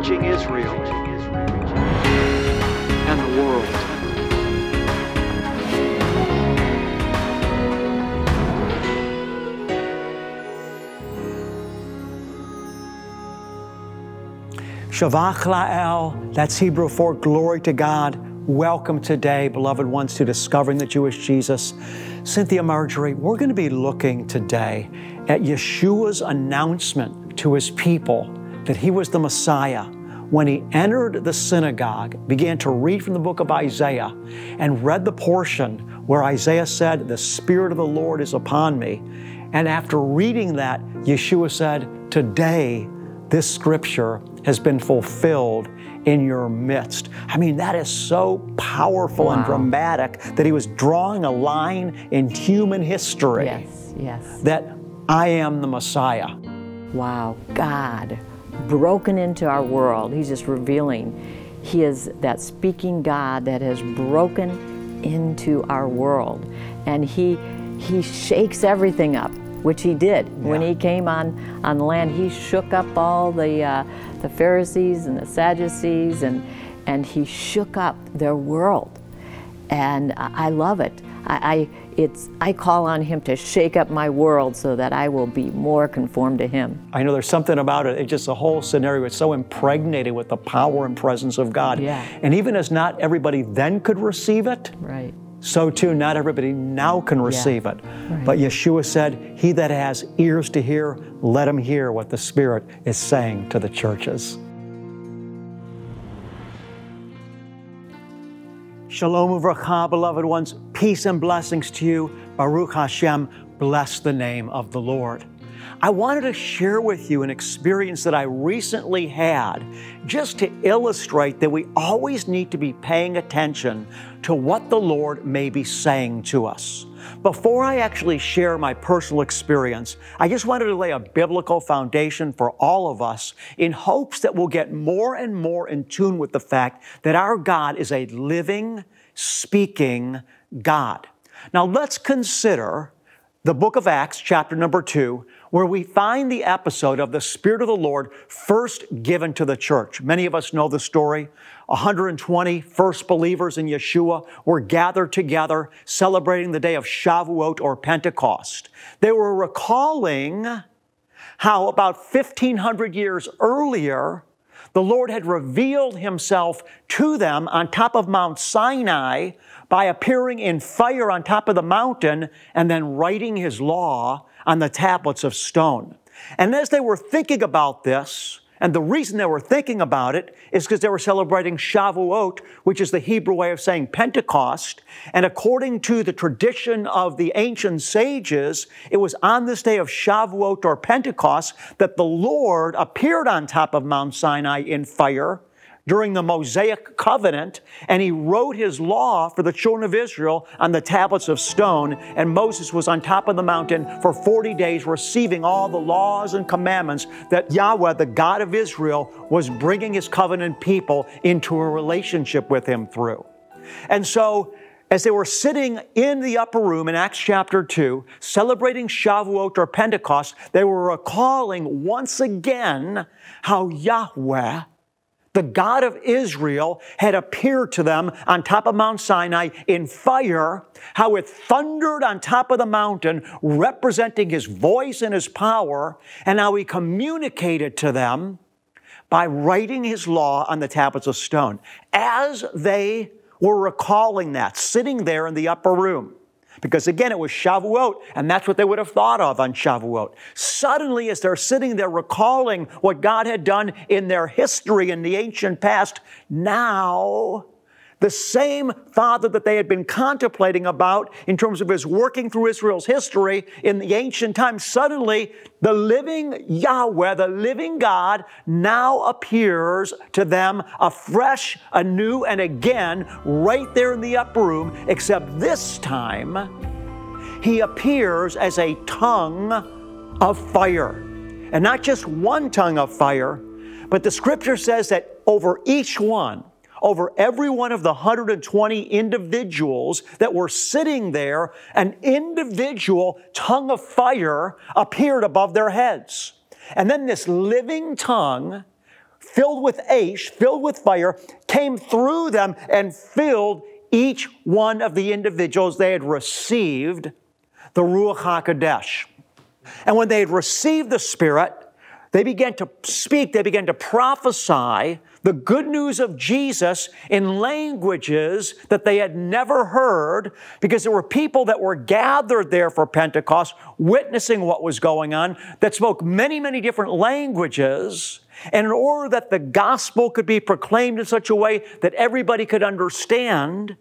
reaching Israel and the world. Shavach La'el, that's Hebrew for glory to God. Welcome today, beloved ones, to Discovering the Jewish Jesus. Cynthia Marjorie, we're going to be looking today at Yeshua's announcement to his people that he was the Messiah when he entered the synagogue, began to read from the book of Isaiah, and read the portion where Isaiah said, The Spirit of the Lord is upon me. And after reading that, Yeshua said, Today, this scripture has been fulfilled in your midst. I mean, that is so powerful wow. and dramatic that he was drawing a line in human history. Yes, yes. That I am the Messiah. Wow, God broken into our world. He's just revealing He is that speaking God that has broken into our world. And He He shakes everything up which he did. Yeah. When he came on, on land, he shook up all the, uh, the Pharisees and the Sadducees, and, and he shook up their world. And I, I love it. I, I, it's, I call on him to shake up my world so that I will be more conformed to him. I know there's something about it. It's just the whole scenario. It's so impregnated with the power and presence of God. Yeah. And even as not everybody then could receive it, right so too not everybody now can receive yeah. it. Right. But Yeshua said, He that has ears to hear, let him hear what the Spirit is saying to the churches. Shalom uvracha, beloved ones. Peace and blessings to you. Baruch Hashem. Bless the name of the Lord. I wanted to share with you an experience that I recently had just to illustrate that we always need to be paying attention to what the Lord may be saying to us. Before I actually share my personal experience, I just wanted to lay a biblical foundation for all of us in hopes that we'll get more and more in tune with the fact that our God is a living, speaking God. Now let's consider the book of Acts, chapter number two, where we find the episode of the Spirit of the Lord first given to the church. Many of us know the story. 120 first believers in Yeshua were gathered together celebrating the day of Shavuot or Pentecost. They were recalling how about 1500 years earlier, the Lord had revealed himself to them on top of Mount Sinai by appearing in fire on top of the mountain and then writing his law on the tablets of stone. And as they were thinking about this, and the reason they were thinking about it is because they were celebrating Shavuot, which is the Hebrew way of saying Pentecost. And according to the tradition of the ancient sages, it was on this day of Shavuot or Pentecost that the Lord appeared on top of Mount Sinai in fire during the Mosaic covenant, and he wrote his law for the children of Israel on the tablets of stone. And Moses was on top of the mountain for 40 days, receiving all the laws and commandments that Yahweh, the God of Israel, was bringing his covenant people into a relationship with him through. And so, as they were sitting in the upper room in Acts chapter 2, celebrating Shavuot or Pentecost, they were recalling once again how Yahweh the God of Israel had appeared to them on top of Mount Sinai in fire, how it thundered on top of the mountain, representing his voice and his power, and how he communicated to them by writing his law on the tablets of stone. As they were recalling that, sitting there in the upper room, because again, it was Shavuot, and that's what they would have thought of on Shavuot. Suddenly, as they're sitting there recalling what God had done in their history in the ancient past, now the same Father that they had been contemplating about in terms of his working through Israel's history in the ancient times, suddenly the living Yahweh, the living God, now appears to them afresh, anew, and again, right there in the upper room, except this time, he appears as a tongue of fire. And not just one tongue of fire, but the scripture says that over each one, over every one of the 120 individuals that were sitting there, an individual tongue of fire appeared above their heads. And then this living tongue filled with ash, filled with fire, came through them and filled each one of the individuals they had received the Ruach HaKodesh. And when they had received the Spirit, they began to speak, they began to prophesy the good news of Jesus in languages that they had never heard because there were people that were gathered there for Pentecost witnessing what was going on that spoke many, many different languages. And in order that the gospel could be proclaimed in such a way that everybody could understand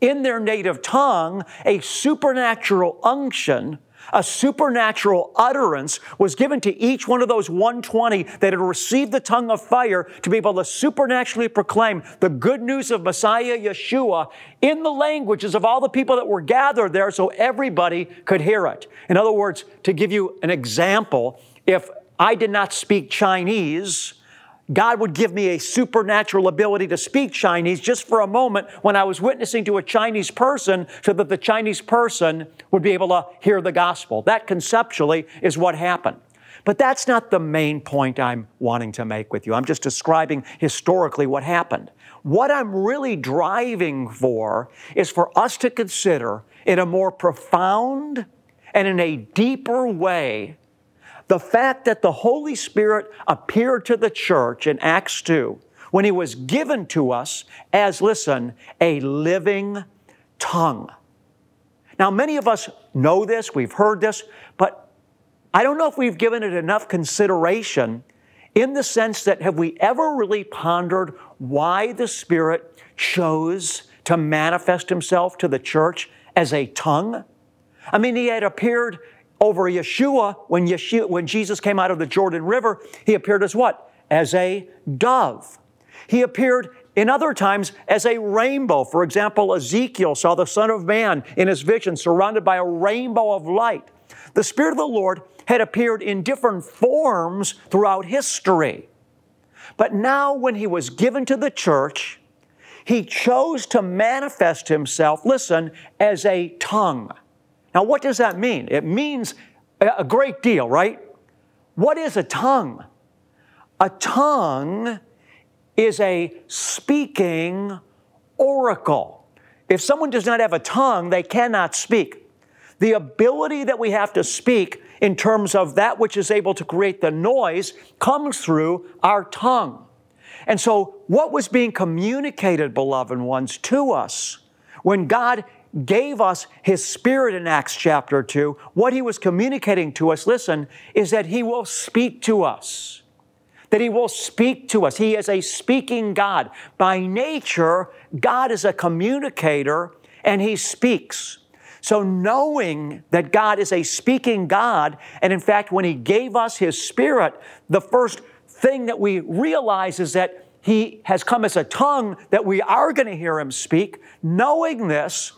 in their native tongue, a supernatural unction a supernatural utterance was given to each one of those 120 that had received the tongue of fire to be able to supernaturally proclaim the good news of Messiah Yeshua in the languages of all the people that were gathered there so everybody could hear it. In other words, to give you an example, if I did not speak Chinese, God would give me a supernatural ability to speak Chinese just for a moment when I was witnessing to a Chinese person so that the Chinese person would be able to hear the gospel. That conceptually is what happened. But that's not the main point I'm wanting to make with you. I'm just describing historically what happened. What I'm really driving for is for us to consider in a more profound and in a deeper way the fact that the Holy Spirit appeared to the church in Acts 2 when He was given to us as, listen, a living tongue. Now, many of us know this, we've heard this, but I don't know if we've given it enough consideration in the sense that have we ever really pondered why the Spirit chose to manifest Himself to the church as a tongue? I mean, He had appeared over Yeshua, when, Yeshua, when Jesus came out of the Jordan River, he appeared as what? As a dove. He appeared in other times as a rainbow. For example, Ezekiel saw the Son of Man in his vision surrounded by a rainbow of light. The Spirit of the Lord had appeared in different forms throughout history. But now, when he was given to the church, he chose to manifest himself, listen, as a tongue. Now, what does that mean? It means a great deal, right? What is a tongue? A tongue is a speaking oracle. If someone does not have a tongue, they cannot speak. The ability that we have to speak in terms of that which is able to create the noise comes through our tongue. And so, what was being communicated, beloved ones, to us when God gave us His Spirit in Acts chapter 2, what He was communicating to us, listen, is that He will speak to us. That He will speak to us. He is a speaking God. By nature, God is a communicator and He speaks. So, knowing that God is a speaking God, and in fact, when He gave us His Spirit, the first thing that we realize is that He has come as a tongue that we are going to hear Him speak. Knowing this,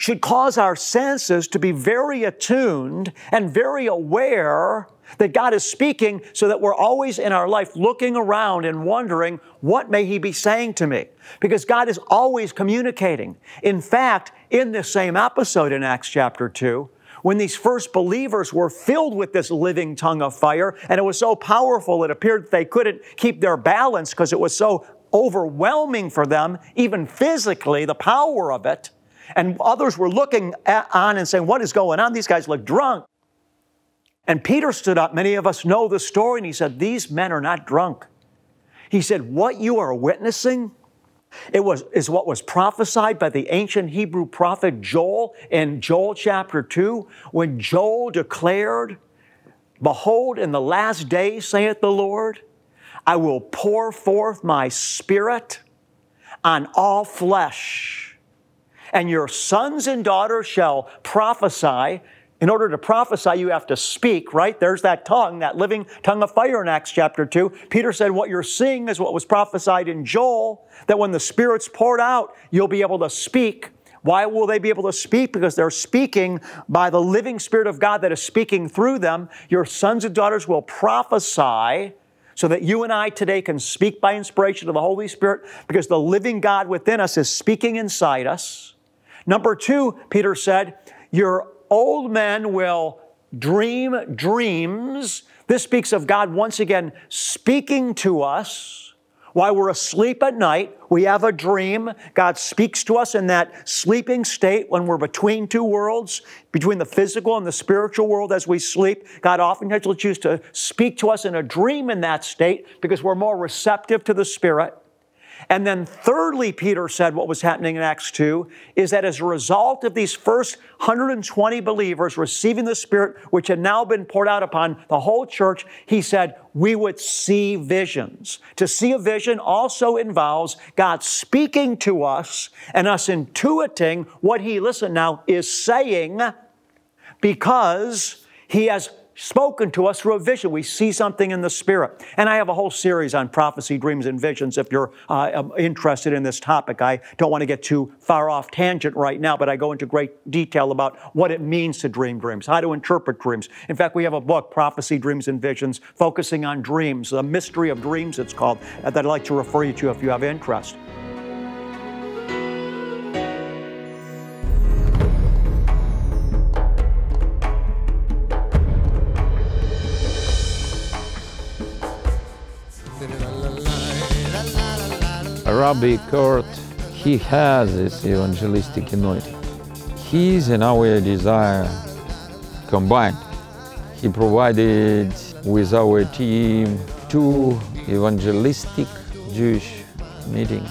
should cause our senses to be very attuned and very aware that God is speaking so that we're always in our life looking around and wondering, what may He be saying to me? Because God is always communicating. In fact, in this same episode in Acts chapter 2, when these first believers were filled with this living tongue of fire, and it was so powerful it appeared that they couldn't keep their balance because it was so overwhelming for them, even physically, the power of it. And others were looking at, on and saying, What is going on? These guys look drunk. And Peter stood up. Many of us know the story, and he said, These men are not drunk. He said, What you are witnessing it was, is what was prophesied by the ancient Hebrew prophet Joel in Joel chapter 2, when Joel declared, Behold, in the last days, saith the Lord, I will pour forth my spirit on all flesh and your sons and daughters shall prophesy. In order to prophesy, you have to speak, right? There's that tongue, that living tongue of fire in Acts chapter 2. Peter said, What you're seeing is what was prophesied in Joel, that when the Spirit's poured out, you'll be able to speak. Why will they be able to speak? Because they're speaking by the living Spirit of God that is speaking through them. Your sons and daughters will prophesy so that you and I today can speak by inspiration of the Holy Spirit because the living God within us is speaking inside us. Number two, Peter said, your old men will dream dreams. This speaks of God once again speaking to us while we're asleep at night. We have a dream. God speaks to us in that sleeping state when we're between two worlds, between the physical and the spiritual world as we sleep. God oftentimes will choose to speak to us in a dream in that state because we're more receptive to the Spirit. And then, thirdly, Peter said what was happening in Acts 2 is that as a result of these first 120 believers receiving the Spirit, which had now been poured out upon the whole church, he said, we would see visions. To see a vision also involves God speaking to us and us intuiting what He, listen now, is saying because He has spoken to us through a vision. We see something in the Spirit. And I have a whole series on prophecy, dreams, and visions if you're uh, um, interested in this topic. I don't want to get too far off tangent right now, but I go into great detail about what it means to dream dreams, how to interpret dreams. In fact, we have a book, Prophecy, Dreams, and Visions, focusing on dreams, the mystery of dreams, it's called, that I'd like to refer you to if you have interest. Rabbi Kirt, he has this evangelistic anointing. His and our desire combined. He provided with our team two evangelistic Jewish meetings.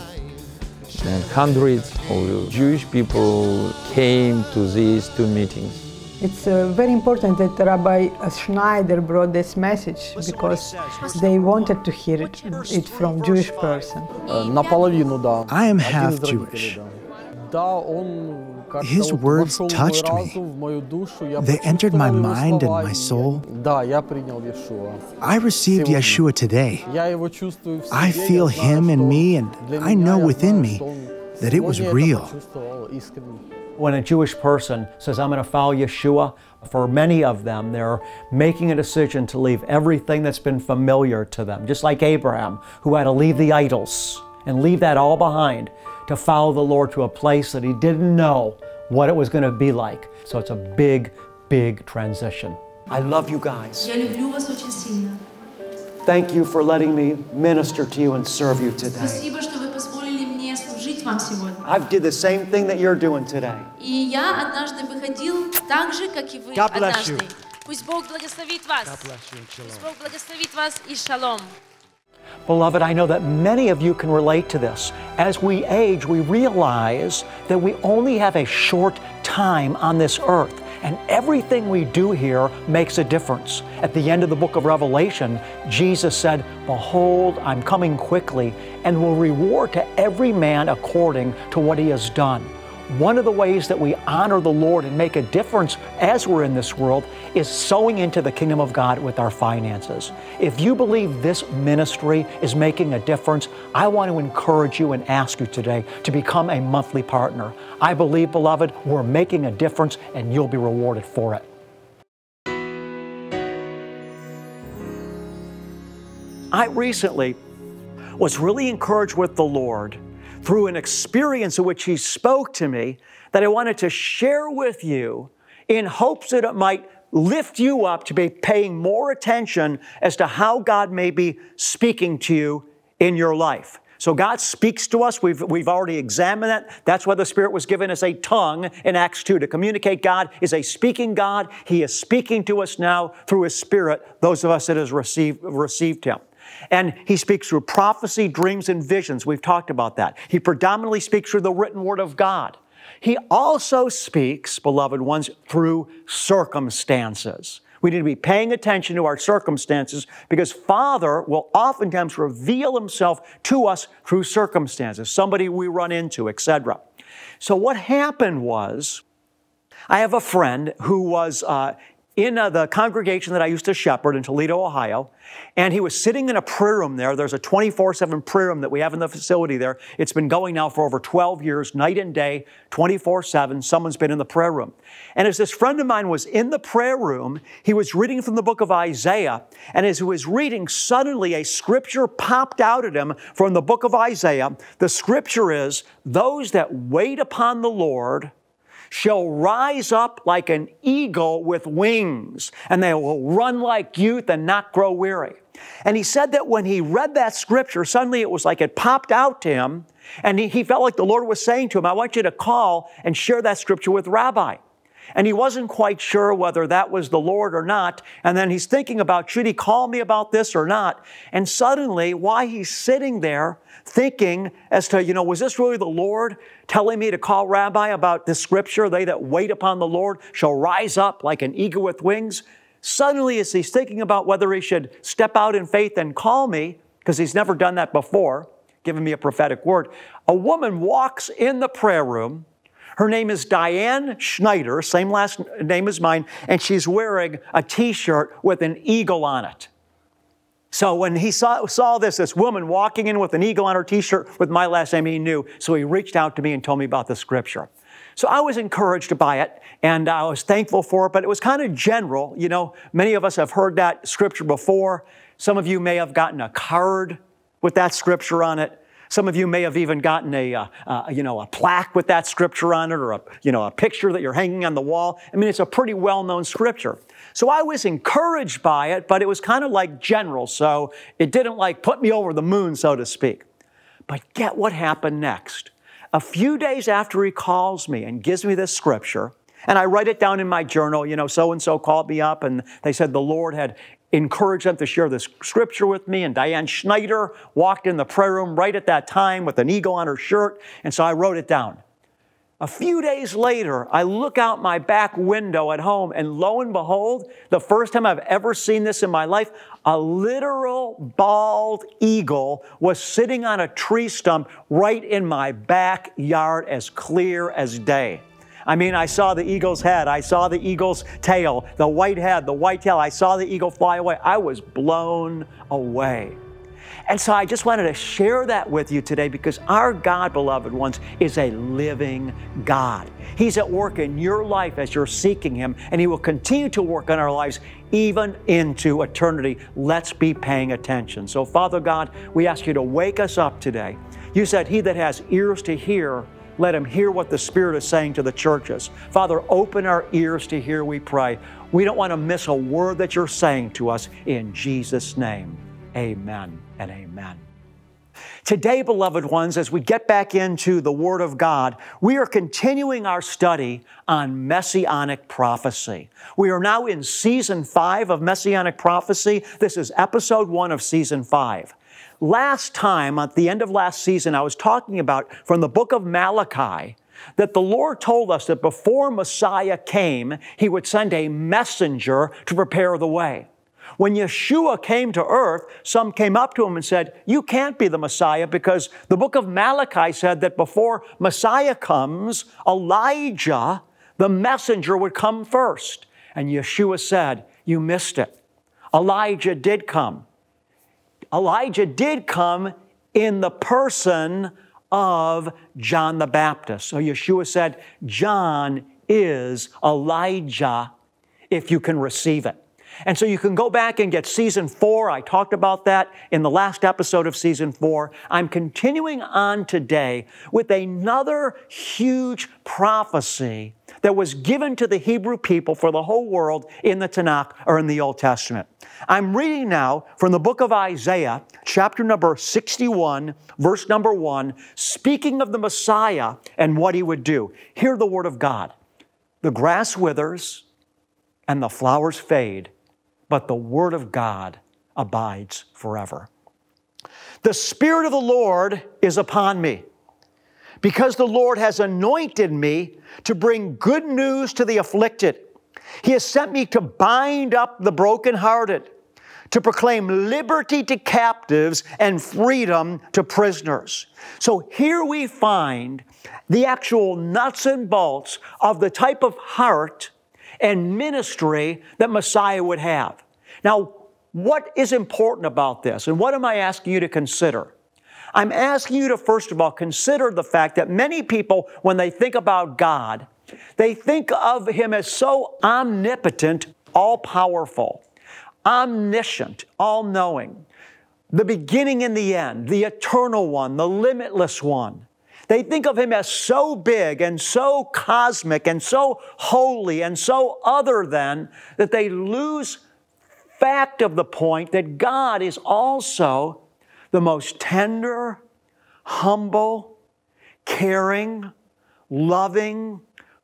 And hundreds of Jewish people came to these two meetings. It's uh, very important that Rabbi Schneider brought this message because they wanted to hear it, it from Jewish person. I am half Jewish. His words touched me. They entered my mind and my soul. I received Yeshua today. I feel him in me, and I know within me that it was real. When a Jewish person says, I'm going to follow Yeshua, for many of them, they're making a decision to leave everything that's been familiar to them, just like Abraham, who had to leave the idols and leave that all behind to follow the Lord to a place that he didn't know what it was going to be like. So it's a big, big transition. I love you guys. Thank you for letting me minister to you and serve you today. Спасибо, что вы позволили мне служить вам сегодня. I did the same thing that you're doing today. И я однажды выходил так же, как и вы God bless однажды. you. Пусть Бог благословит вас. Пусть Бог благословит вас и шалом. Beloved, I know that many of you can relate to this. As we age, we realize that we only have a short time on this earth, and everything we do here makes a difference. At the end of the book of Revelation, Jesus said, Behold, I'm coming quickly, and will reward to every man according to what he has done. One of the ways that we honor the Lord and make a difference as we're in this world is sowing into the kingdom of God with our finances. If you believe this ministry is making a difference, I want to encourage you and ask you today to become a monthly partner. I believe, beloved, we're making a difference and you'll be rewarded for it. I recently was really encouraged with the Lord through an experience in which He spoke to me that I wanted to share with you in hopes that it might lift you up to be paying more attention as to how God may be speaking to you in your life. So God speaks to us. We've, we've already examined that. That's why the Spirit was given us a tongue in Acts 2 to communicate God is a speaking God. He is speaking to us now through His Spirit, those of us that has received, received Him. And he speaks through prophecy, dreams, and visions. We've talked about that. He predominantly speaks through the written word of God. He also speaks, beloved ones, through circumstances. We need to be paying attention to our circumstances because Father will oftentimes reveal himself to us through circumstances, somebody we run into, etc. So, what happened was, I have a friend who was uh, in uh, the congregation that I used to shepherd in Toledo, Ohio, and he was sitting in a prayer room there. There's a 24 7 prayer room that we have in the facility there. It's been going now for over 12 years, night and day, 24 7. Someone's been in the prayer room. And as this friend of mine was in the prayer room, he was reading from the book of Isaiah. And as he was reading, suddenly a scripture popped out at him from the book of Isaiah. The scripture is, Those that wait upon the Lord shall rise up like an eagle with wings, and they will run like youth and not grow weary. And he said that when he read that scripture, suddenly it was like it popped out to him, and he, felt like the Lord was saying to him, I want you to call and share that scripture with Rabbi. And he wasn't quite sure whether that was the Lord or not. And then he's thinking about, should he call me about this or not? And suddenly, while he's sitting there thinking as to, you know, was this really the Lord telling me to call Rabbi about this scripture? They that wait upon the Lord shall rise up like an eagle with wings. Suddenly, as he's thinking about whether he should step out in faith and call me, because he's never done that before, giving me a prophetic word, a woman walks in the prayer room her name is Diane Schneider, same last name as mine, and she's wearing a t shirt with an eagle on it. So when he saw, saw this, this woman walking in with an eagle on her t shirt with my last name, he knew. So he reached out to me and told me about the scripture. So I was encouraged by it and I was thankful for it, but it was kind of general. You know, many of us have heard that scripture before. Some of you may have gotten a card with that scripture on it. Some of you may have even gotten a, uh, uh, you know, a plaque with that scripture on it or a, you know, a picture that you're hanging on the wall. I mean, it's a pretty well-known scripture. So I was encouraged by it, but it was kind of like general. So it didn't like put me over the moon, so to speak. But get what happened next. A few days after he calls me and gives me this scripture, and I write it down in my journal, you know, so and so called me up and they said the Lord had encouraged them to share this scripture with me. And Diane Schneider walked in the prayer room right at that time with an eagle on her shirt. And so I wrote it down. A few days later, I look out my back window at home, and lo and behold, the first time I've ever seen this in my life, a literal bald eagle was sitting on a tree stump right in my backyard as clear as day. I mean, I saw the eagle's head, I saw the eagle's tail, the white head, the white tail. I saw the eagle fly away. I was blown away. And so I just wanted to share that with you today because our God, beloved ones, is a living God. He's at work in your life as you're seeking Him, and He will continue to work in our lives even into eternity. Let's be paying attention. So, Father God, we ask you to wake us up today. You said, He that has ears to hear, let him hear what the Spirit is saying to the churches. Father, open our ears to hear, we pray. We don't want to miss a word that you're saying to us in Jesus' name. Amen and amen. Today, beloved ones, as we get back into the Word of God, we are continuing our study on Messianic prophecy. We are now in season five of Messianic prophecy. This is episode one of season five. Last time, at the end of last season, I was talking about from the book of Malachi that the Lord told us that before Messiah came, He would send a messenger to prepare the way. When Yeshua came to earth, some came up to him and said, You can't be the Messiah because the book of Malachi said that before Messiah comes, Elijah, the messenger, would come first. And Yeshua said, You missed it. Elijah did come. Elijah did come in the person of John the Baptist. So Yeshua said, John is Elijah if you can receive it. And so you can go back and get season four. I talked about that in the last episode of season four. I'm continuing on today with another huge prophecy that was given to the Hebrew people for the whole world in the Tanakh or in the Old Testament. I'm reading now from the book of Isaiah, chapter number 61, verse number one, speaking of the Messiah and what he would do. Hear the word of God. The grass withers and the flowers fade, but the word of God abides forever. The Spirit of the Lord is upon me because the Lord has anointed me to bring good news to the afflicted. He has sent me to bind up the brokenhearted, to proclaim liberty to captives and freedom to prisoners. So here we find the actual nuts and bolts of the type of heart and ministry that Messiah would have. Now, what is important about this, and what am I asking you to consider? I'm asking you to, first of all, consider the fact that many people, when they think about God, they think of Him as so omnipotent, all powerful, omniscient, all knowing, the beginning and the end, the eternal one, the limitless one. They think of him as so big and so cosmic and so holy and so other than that they lose fact of the point that God is also the most tender, humble, caring, loving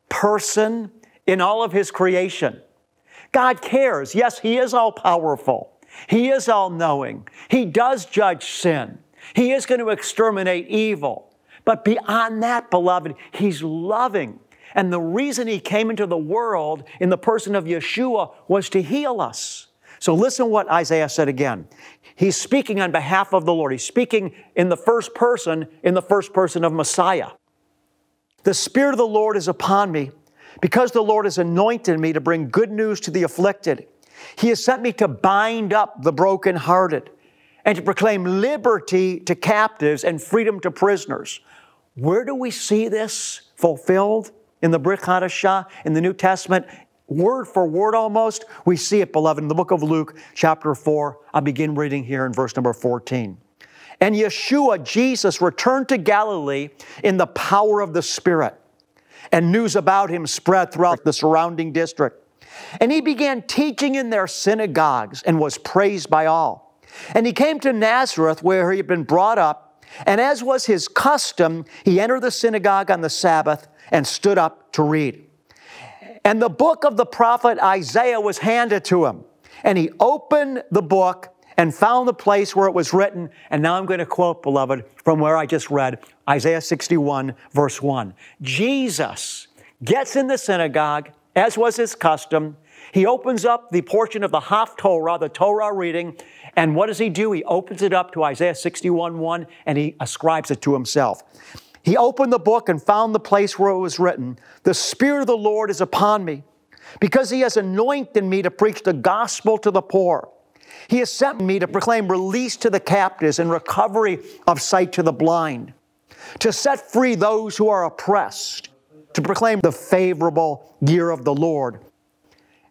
person in all of His creation. God cares. Yes, He is all powerful. He is all knowing. He does judge sin. He is going to exterminate evil. But beyond that, beloved, He's loving. And the reason He came into the world in the person of Yeshua was to heal us. So listen what Isaiah said again. He's speaking on behalf of the Lord. He's speaking in the first person, in the first person of Messiah. The Spirit of the Lord is upon me because the Lord has anointed me to bring good news to the afflicted. He has sent me to bind up the brokenhearted and to proclaim liberty to captives and freedom to prisoners. Where do we see this fulfilled? In the Brit Hadashah, in the New Testament, word for word almost. We see it, beloved, in the book of Luke, chapter 4. I'll begin reading here in verse number 14. And Yeshua, Jesus, returned to Galilee in the power of the Spirit, and news about him spread throughout the surrounding district. And he began teaching in their synagogues and was praised by all. And he came to Nazareth, where he had been brought up, and as was his custom, he entered the synagogue on the Sabbath and stood up to read. And the book of the prophet Isaiah was handed to him. And he opened the book and found the place where it was written. And now I'm going to quote, beloved, from where I just read Isaiah 61, verse 1. Jesus gets in the synagogue, as was his custom. He opens up the portion of the Haftorah, the Torah reading, and what does he do? He opens it up to Isaiah 61, 1, and he ascribes it to himself. He opened the book and found the place where it was written, The Spirit of the Lord is upon me, because He has anointed me to preach the gospel to the poor. He has sent me to proclaim release to the captives and recovery of sight to the blind, to set free those who are oppressed, to proclaim the favorable year of the Lord.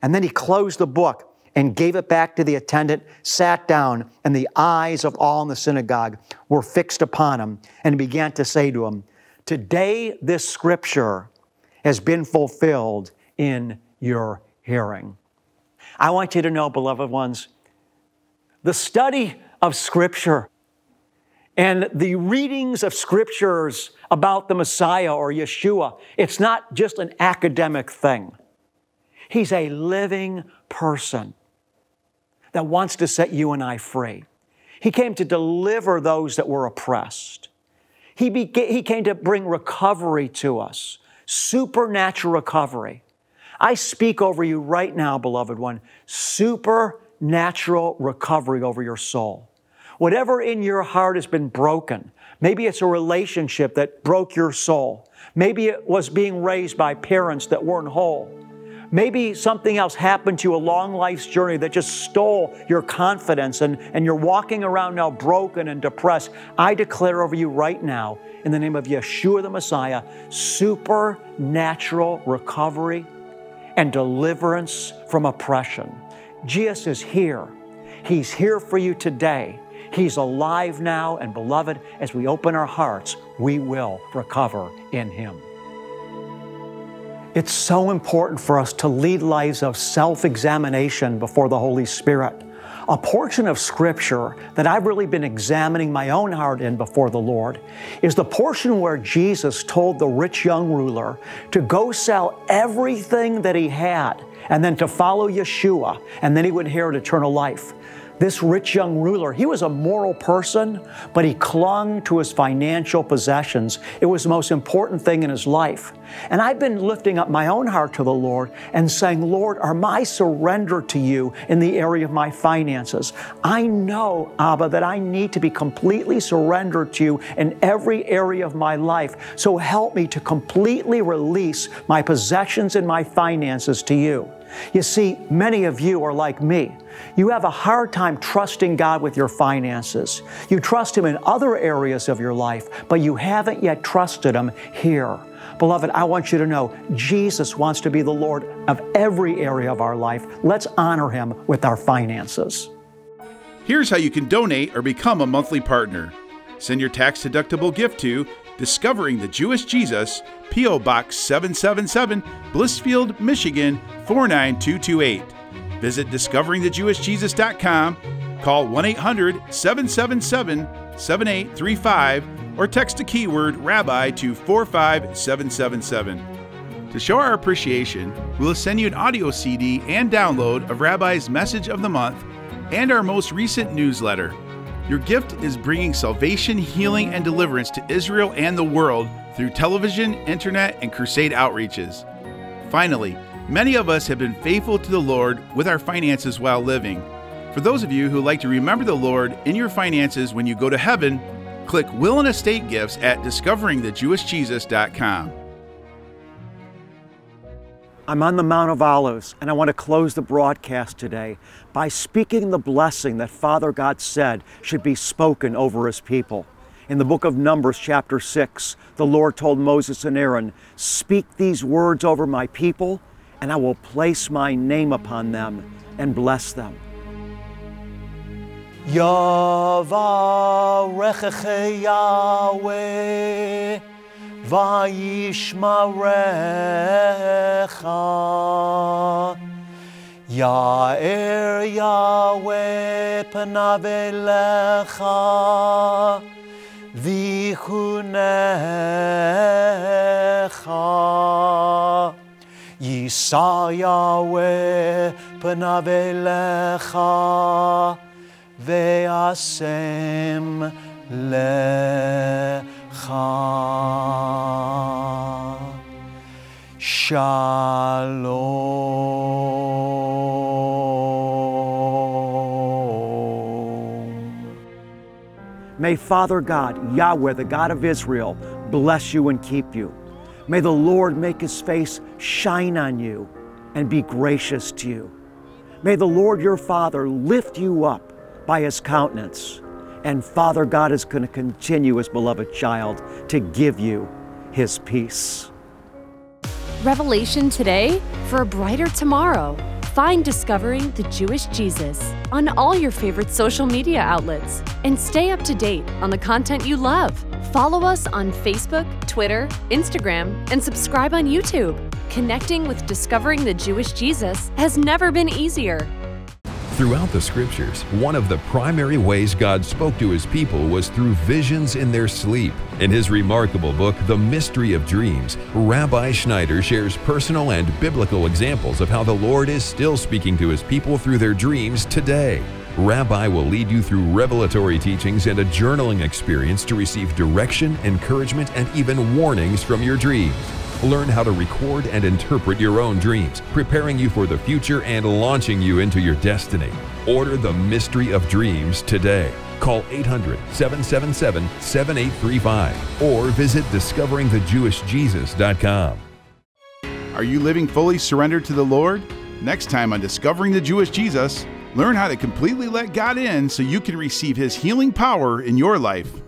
And then he closed the book and gave it back to the attendant, sat down, and the eyes of all in the synagogue were fixed upon him, and began to say to him, Today this scripture has been fulfilled in your hearing. I want you to know, beloved ones, the study of scripture and the readings of scriptures about the Messiah or Yeshua, it's not just an academic thing. He's a living person that wants to set you and I free. He came to deliver those that were oppressed. He, he came to bring recovery to us, supernatural recovery. I speak over you right now, beloved one, supernatural recovery over your soul. Whatever in your heart has been broken, maybe it's a relationship that broke your soul. Maybe it was being raised by parents that weren't whole. Maybe something else happened to you, a long life's journey that just stole your confidence and, and you're walking around now broken and depressed. I declare over you right now, in the name of Yeshua the Messiah, supernatural recovery and deliverance from oppression. Jesus is here. He's here for you today. He's alive now, and beloved, as we open our hearts, we will recover in Him. It's so important for us to lead lives of self examination before the Holy Spirit. A portion of Scripture that I've really been examining my own heart in before the Lord is the portion where Jesus told the rich young ruler to go sell everything that he had and then to follow Yeshua, and then he would inherit eternal life. This rich young ruler, he was a moral person, but he clung to his financial possessions. It was the most important thing in his life. And I've been lifting up my own heart to the Lord and saying, Lord, are my surrender to you in the area of my finances? I know, Abba, that I need to be completely surrendered to you in every area of my life. So help me to completely release my possessions and my finances to you. You see, many of you are like me. You have a hard time trusting God with your finances. You trust Him in other areas of your life, but you haven't yet trusted Him here. Beloved, I want you to know Jesus wants to be the Lord of every area of our life. Let's honor Him with our finances. Here's how you can donate or become a monthly partner. Send your tax deductible gift to Discovering the Jewish Jesus, P.O. Box 777, Blissfield, Michigan 49228. Visit discoveringthejewishjesus.com, call 1 800 777 7835, or text the keyword Rabbi to 45777. To show our appreciation, we'll send you an audio CD and download of Rabbi's Message of the Month and our most recent newsletter. Your gift is bringing salvation, healing, and deliverance to Israel and the world through television, internet, and crusade outreaches. Finally, many of us have been faithful to the Lord with our finances while living. For those of you who like to remember the Lord in your finances when you go to heaven, click Will and Estate Gifts at discoveringthejewishjesus.com. I'm on the Mount of Olives, and I want to close the broadcast today by speaking the blessing that Father God said should be spoken over His people. In the book of Numbers, chapter 6, the Lord told Moses and Aaron, Speak these words over my people, and I will place my name upon them and bless them. Yahweh וישמרך. יאר יהוה פניו אליך ויחונך. יישא יהוה פניו אליך ואשם לך. Shalom. May Father God, Yahweh, the God of Israel, bless you and keep you. May the Lord make his face shine on you and be gracious to you. May the Lord your Father lift you up by his countenance and Father God is going to continue, His beloved child, to give you His peace. Revelation today for a brighter tomorrow. Find Discovering the Jewish Jesus on all your favorite social media outlets and stay up to date on the content you love. Follow us on Facebook, Twitter, Instagram, and subscribe on YouTube. Connecting with Discovering the Jewish Jesus has never been easier. Throughout the scriptures, one of the primary ways God spoke to his people was through visions in their sleep. In his remarkable book, The Mystery of Dreams, Rabbi Schneider shares personal and biblical examples of how the Lord is still speaking to his people through their dreams today. Rabbi will lead you through revelatory teachings and a journaling experience to receive direction, encouragement, and even warnings from your dreams. Learn how to record and interpret your own dreams, preparing you for the future and launching you into your destiny. Order the Mystery of Dreams today. Call 800 777 7835 or visit discoveringthejewishjesus.com. Are you living fully surrendered to the Lord? Next time on Discovering the Jewish Jesus, learn how to completely let God in so you can receive His healing power in your life.